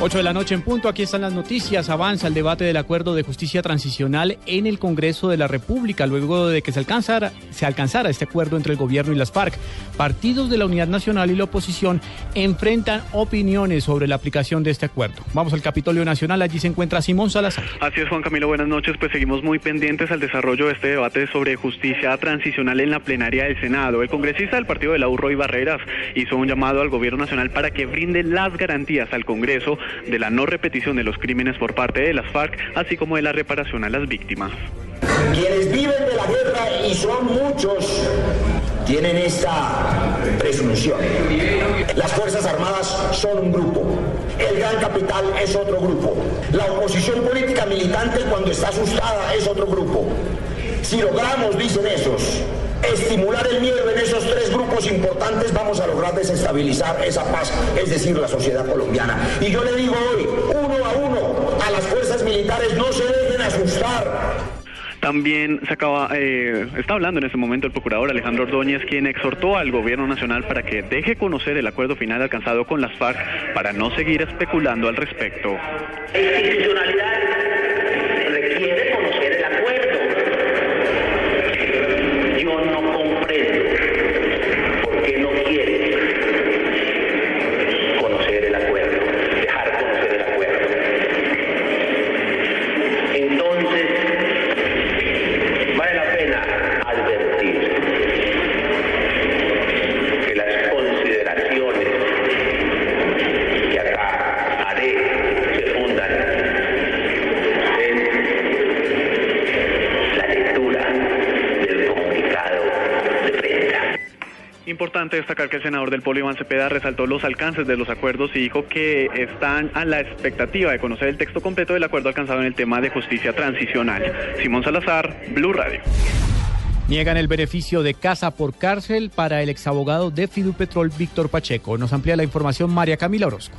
8 de la noche en punto, aquí están las noticias. Avanza el debate del acuerdo de justicia transicional en el Congreso de la República, luego de que se alcanzara, se alcanzara este acuerdo entre el gobierno y las FARC. Partidos de la Unidad Nacional y la oposición enfrentan opiniones sobre la aplicación de este acuerdo. Vamos al Capitolio Nacional, allí se encuentra Simón Salazar. Así es, Juan Camilo, buenas noches. Pues seguimos muy pendientes al desarrollo de este debate sobre justicia transicional en la plenaria del Senado. El congresista del partido de la U, Roy Barreras, hizo un llamado al gobierno nacional para que brinde las garantías al Congreso de la no repetición de los crímenes por parte de las FARC, así como de la reparación a las víctimas. Quienes viven de la guerra, y son muchos, tienen esta presunción. Las Fuerzas Armadas son un grupo, el Gran Capital es otro grupo, la oposición política militante cuando está asustada es otro grupo. Si logramos, dicen esos, estimular el miedo en esos tres grupos importantes, vamos a lograr desestabilizar esa paz, es decir, la sociedad colombiana. Y yo le digo hoy, uno a uno, a las fuerzas militares no se dejen asustar. También se acaba, eh, está hablando en este momento el procurador Alejandro Ordóñez, quien exhortó al gobierno nacional para que deje conocer el acuerdo final alcanzado con las FARC para no seguir especulando al respecto. Importante destacar que el senador del Polo Iván Cepeda resaltó los alcances de los acuerdos y dijo que están a la expectativa de conocer el texto completo del acuerdo alcanzado en el tema de justicia transicional. Simón Salazar, Blue Radio. Niegan el beneficio de casa por cárcel para el exabogado de Fidupetrol, Víctor Pacheco. Nos amplía la información María Camila Orozco.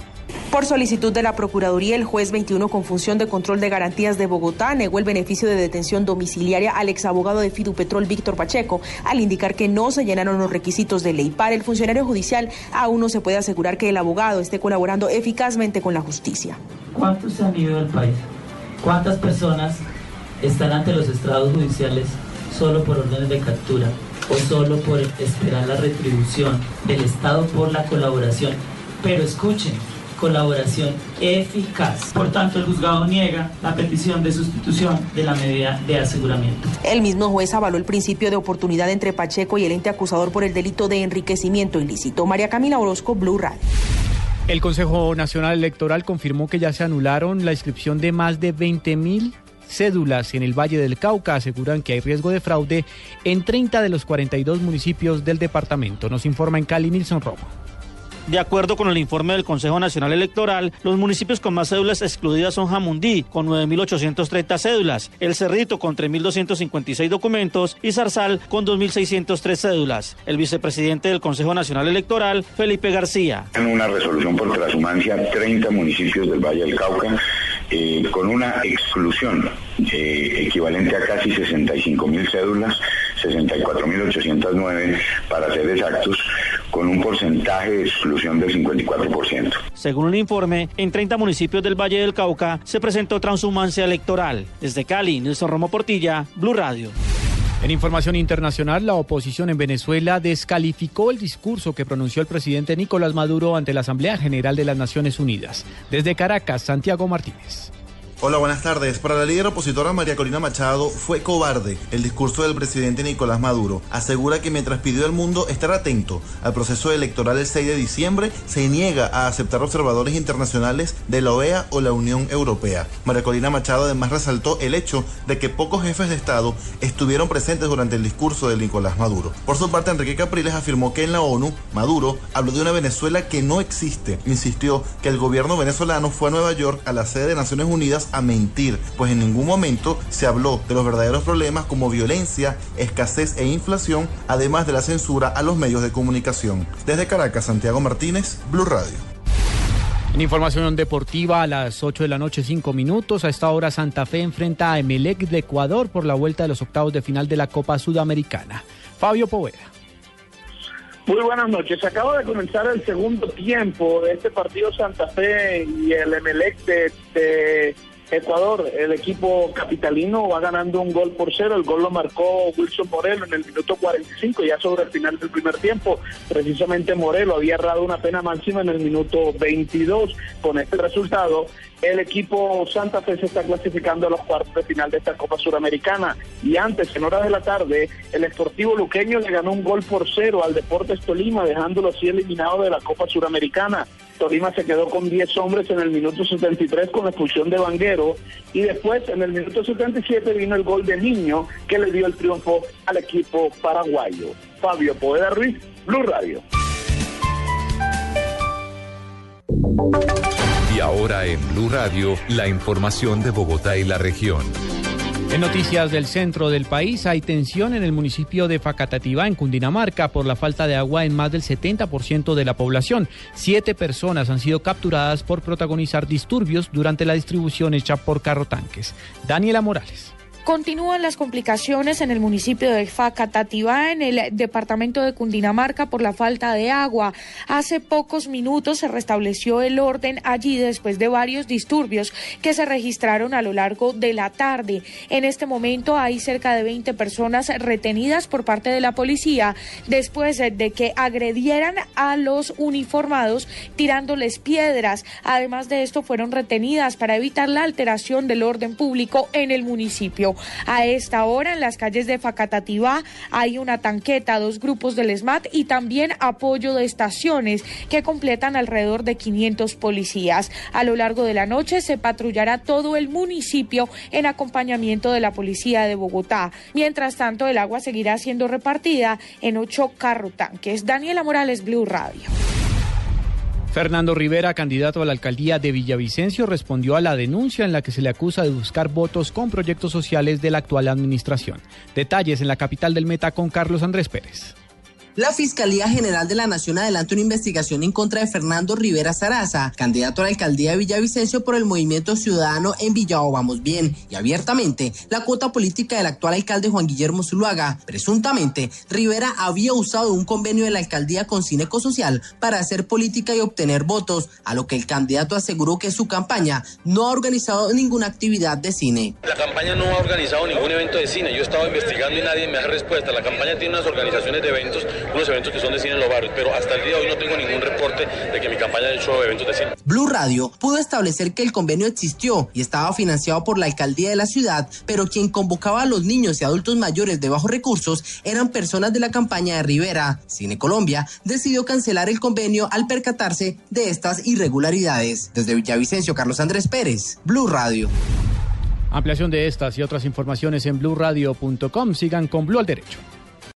Por solicitud de la Procuraduría, el juez 21 con función de control de garantías de Bogotá negó el beneficio de detención domiciliaria al exabogado de Fidupetrol Víctor Pacheco, al indicar que no se llenaron los requisitos de ley. Para el funcionario judicial, aún no se puede asegurar que el abogado esté colaborando eficazmente con la justicia. ¿Cuántos se han ido del país? ¿Cuántas personas están ante los estrados judiciales solo por órdenes de captura o solo por esperar la retribución del Estado por la colaboración? Pero escuchen, colaboración eficaz. Por tanto, el juzgado niega la petición de sustitución de la medida de aseguramiento. El mismo juez avaló el principio de oportunidad entre Pacheco y el ente acusador por el delito de enriquecimiento ilícito. María Camila Orozco, Blue Radio. El Consejo Nacional Electoral confirmó que ya se anularon la inscripción de más de 20 mil cédulas en el Valle del Cauca. Aseguran que hay riesgo de fraude en 30 de los 42 municipios del departamento. Nos informa en Cali Nilson Romo. De acuerdo con el informe del Consejo Nacional Electoral, los municipios con más cédulas excluidas son Jamundí, con 9.830 cédulas, El Cerrito, con 3.256 documentos, y Zarzal, con 2.603 cédulas. El vicepresidente del Consejo Nacional Electoral, Felipe García. En una resolución por transhumancia, 30 municipios del Valle del Cauca, eh, con una exclusión eh, equivalente a casi 65.000 cédulas, 64.809 para ser exactos, con un porcentaje de exclusión del 54%. Según un informe, en 30 municipios del Valle del Cauca se presentó transhumancia electoral. Desde Cali, Nelson Romo Portilla, Blue Radio. En información internacional, la oposición en Venezuela descalificó el discurso que pronunció el presidente Nicolás Maduro ante la Asamblea General de las Naciones Unidas. Desde Caracas, Santiago Martínez. Hola, buenas tardes. Para la líder opositora María Corina Machado fue cobarde el discurso del presidente Nicolás Maduro. Asegura que mientras pidió al mundo estar atento al proceso electoral el 6 de diciembre, se niega a aceptar observadores internacionales de la OEA o la Unión Europea. María Corina Machado además resaltó el hecho de que pocos jefes de Estado estuvieron presentes durante el discurso de Nicolás Maduro. Por su parte, Enrique Capriles afirmó que en la ONU, Maduro habló de una Venezuela que no existe. Insistió que el gobierno venezolano fue a Nueva York a la sede de Naciones Unidas a mentir, pues en ningún momento se habló de los verdaderos problemas como violencia, escasez e inflación, además de la censura a los medios de comunicación. Desde Caracas, Santiago Martínez, Blue Radio. En información deportiva, a las 8 de la noche, 5 minutos. A esta hora, Santa Fe enfrenta a Emelec de Ecuador por la vuelta de los octavos de final de la Copa Sudamericana. Fabio Poveda. Muy buenas noches. Acaba de comenzar el segundo tiempo de este partido Santa Fe y el Emelec de Ecuador, el equipo capitalino va ganando un gol por cero. El gol lo marcó Wilson Morelo en el minuto 45, ya sobre el final del primer tiempo. Precisamente Morelo había errado una pena máxima en el minuto 22. Con este resultado, el equipo Santa Fe se está clasificando a los cuartos de final de esta Copa Suramericana. Y antes, en horas de la tarde, el Esportivo Luqueño le ganó un gol por cero al Deportes Tolima, dejándolo así eliminado de la Copa Suramericana. Tolima se quedó con 10 hombres en el minuto 73 con expulsión de Vanguero y después en el minuto 77 vino el gol de Niño que le dio el triunfo al equipo paraguayo. Fabio Poeda Ruiz, Blue Radio. Y ahora en Blue Radio, la información de Bogotá y la región. En noticias del centro del país hay tensión en el municipio de Facatativá, en Cundinamarca, por la falta de agua en más del 70% de la población. Siete personas han sido capturadas por protagonizar disturbios durante la distribución hecha por carro tanques. Daniela Morales. Continúan las complicaciones en el municipio de Facatativá, en el departamento de Cundinamarca, por la falta de agua. Hace pocos minutos se restableció el orden allí después de varios disturbios que se registraron a lo largo de la tarde. En este momento hay cerca de 20 personas retenidas por parte de la policía después de que agredieran a los uniformados tirándoles piedras. Además de esto, fueron retenidas para evitar la alteración del orden público en el municipio. A esta hora en las calles de Facatativá hay una tanqueta, dos grupos del SMAT y también apoyo de estaciones que completan alrededor de 500 policías. A lo largo de la noche se patrullará todo el municipio en acompañamiento de la policía de Bogotá. Mientras tanto, el agua seguirá siendo repartida en ocho carro tanques. Daniela Morales, Blue Radio. Fernando Rivera, candidato a la alcaldía de Villavicencio, respondió a la denuncia en la que se le acusa de buscar votos con proyectos sociales de la actual administración. Detalles en la capital del Meta con Carlos Andrés Pérez. La Fiscalía General de la Nación adelanta una investigación en contra de Fernando Rivera Saraza, candidato a la alcaldía de Villavicencio por el Movimiento Ciudadano en Villao Vamos Bien, y abiertamente la cuota política del actual alcalde Juan Guillermo Zuluaga. Presuntamente, Rivera había usado un convenio de la alcaldía con Cineco Social para hacer política y obtener votos, a lo que el candidato aseguró que su campaña no ha organizado ninguna actividad de cine. La campaña no ha organizado ningún evento de cine. Yo he estado investigando y nadie me da respuesta. La campaña tiene unas organizaciones de eventos unos eventos que son de cine en los barrios, pero hasta el día de hoy no tengo ningún reporte de que mi campaña haya hecho eventos de cine. Blue Radio pudo establecer que el convenio existió y estaba financiado por la alcaldía de la ciudad, pero quien convocaba a los niños y adultos mayores de bajos recursos eran personas de la campaña de Rivera. Cine Colombia decidió cancelar el convenio al percatarse de estas irregularidades. Desde Villavicencio, Carlos Andrés Pérez, Blue Radio. Ampliación de estas y otras informaciones en blueradio.com. Sigan con Blue al Derecho.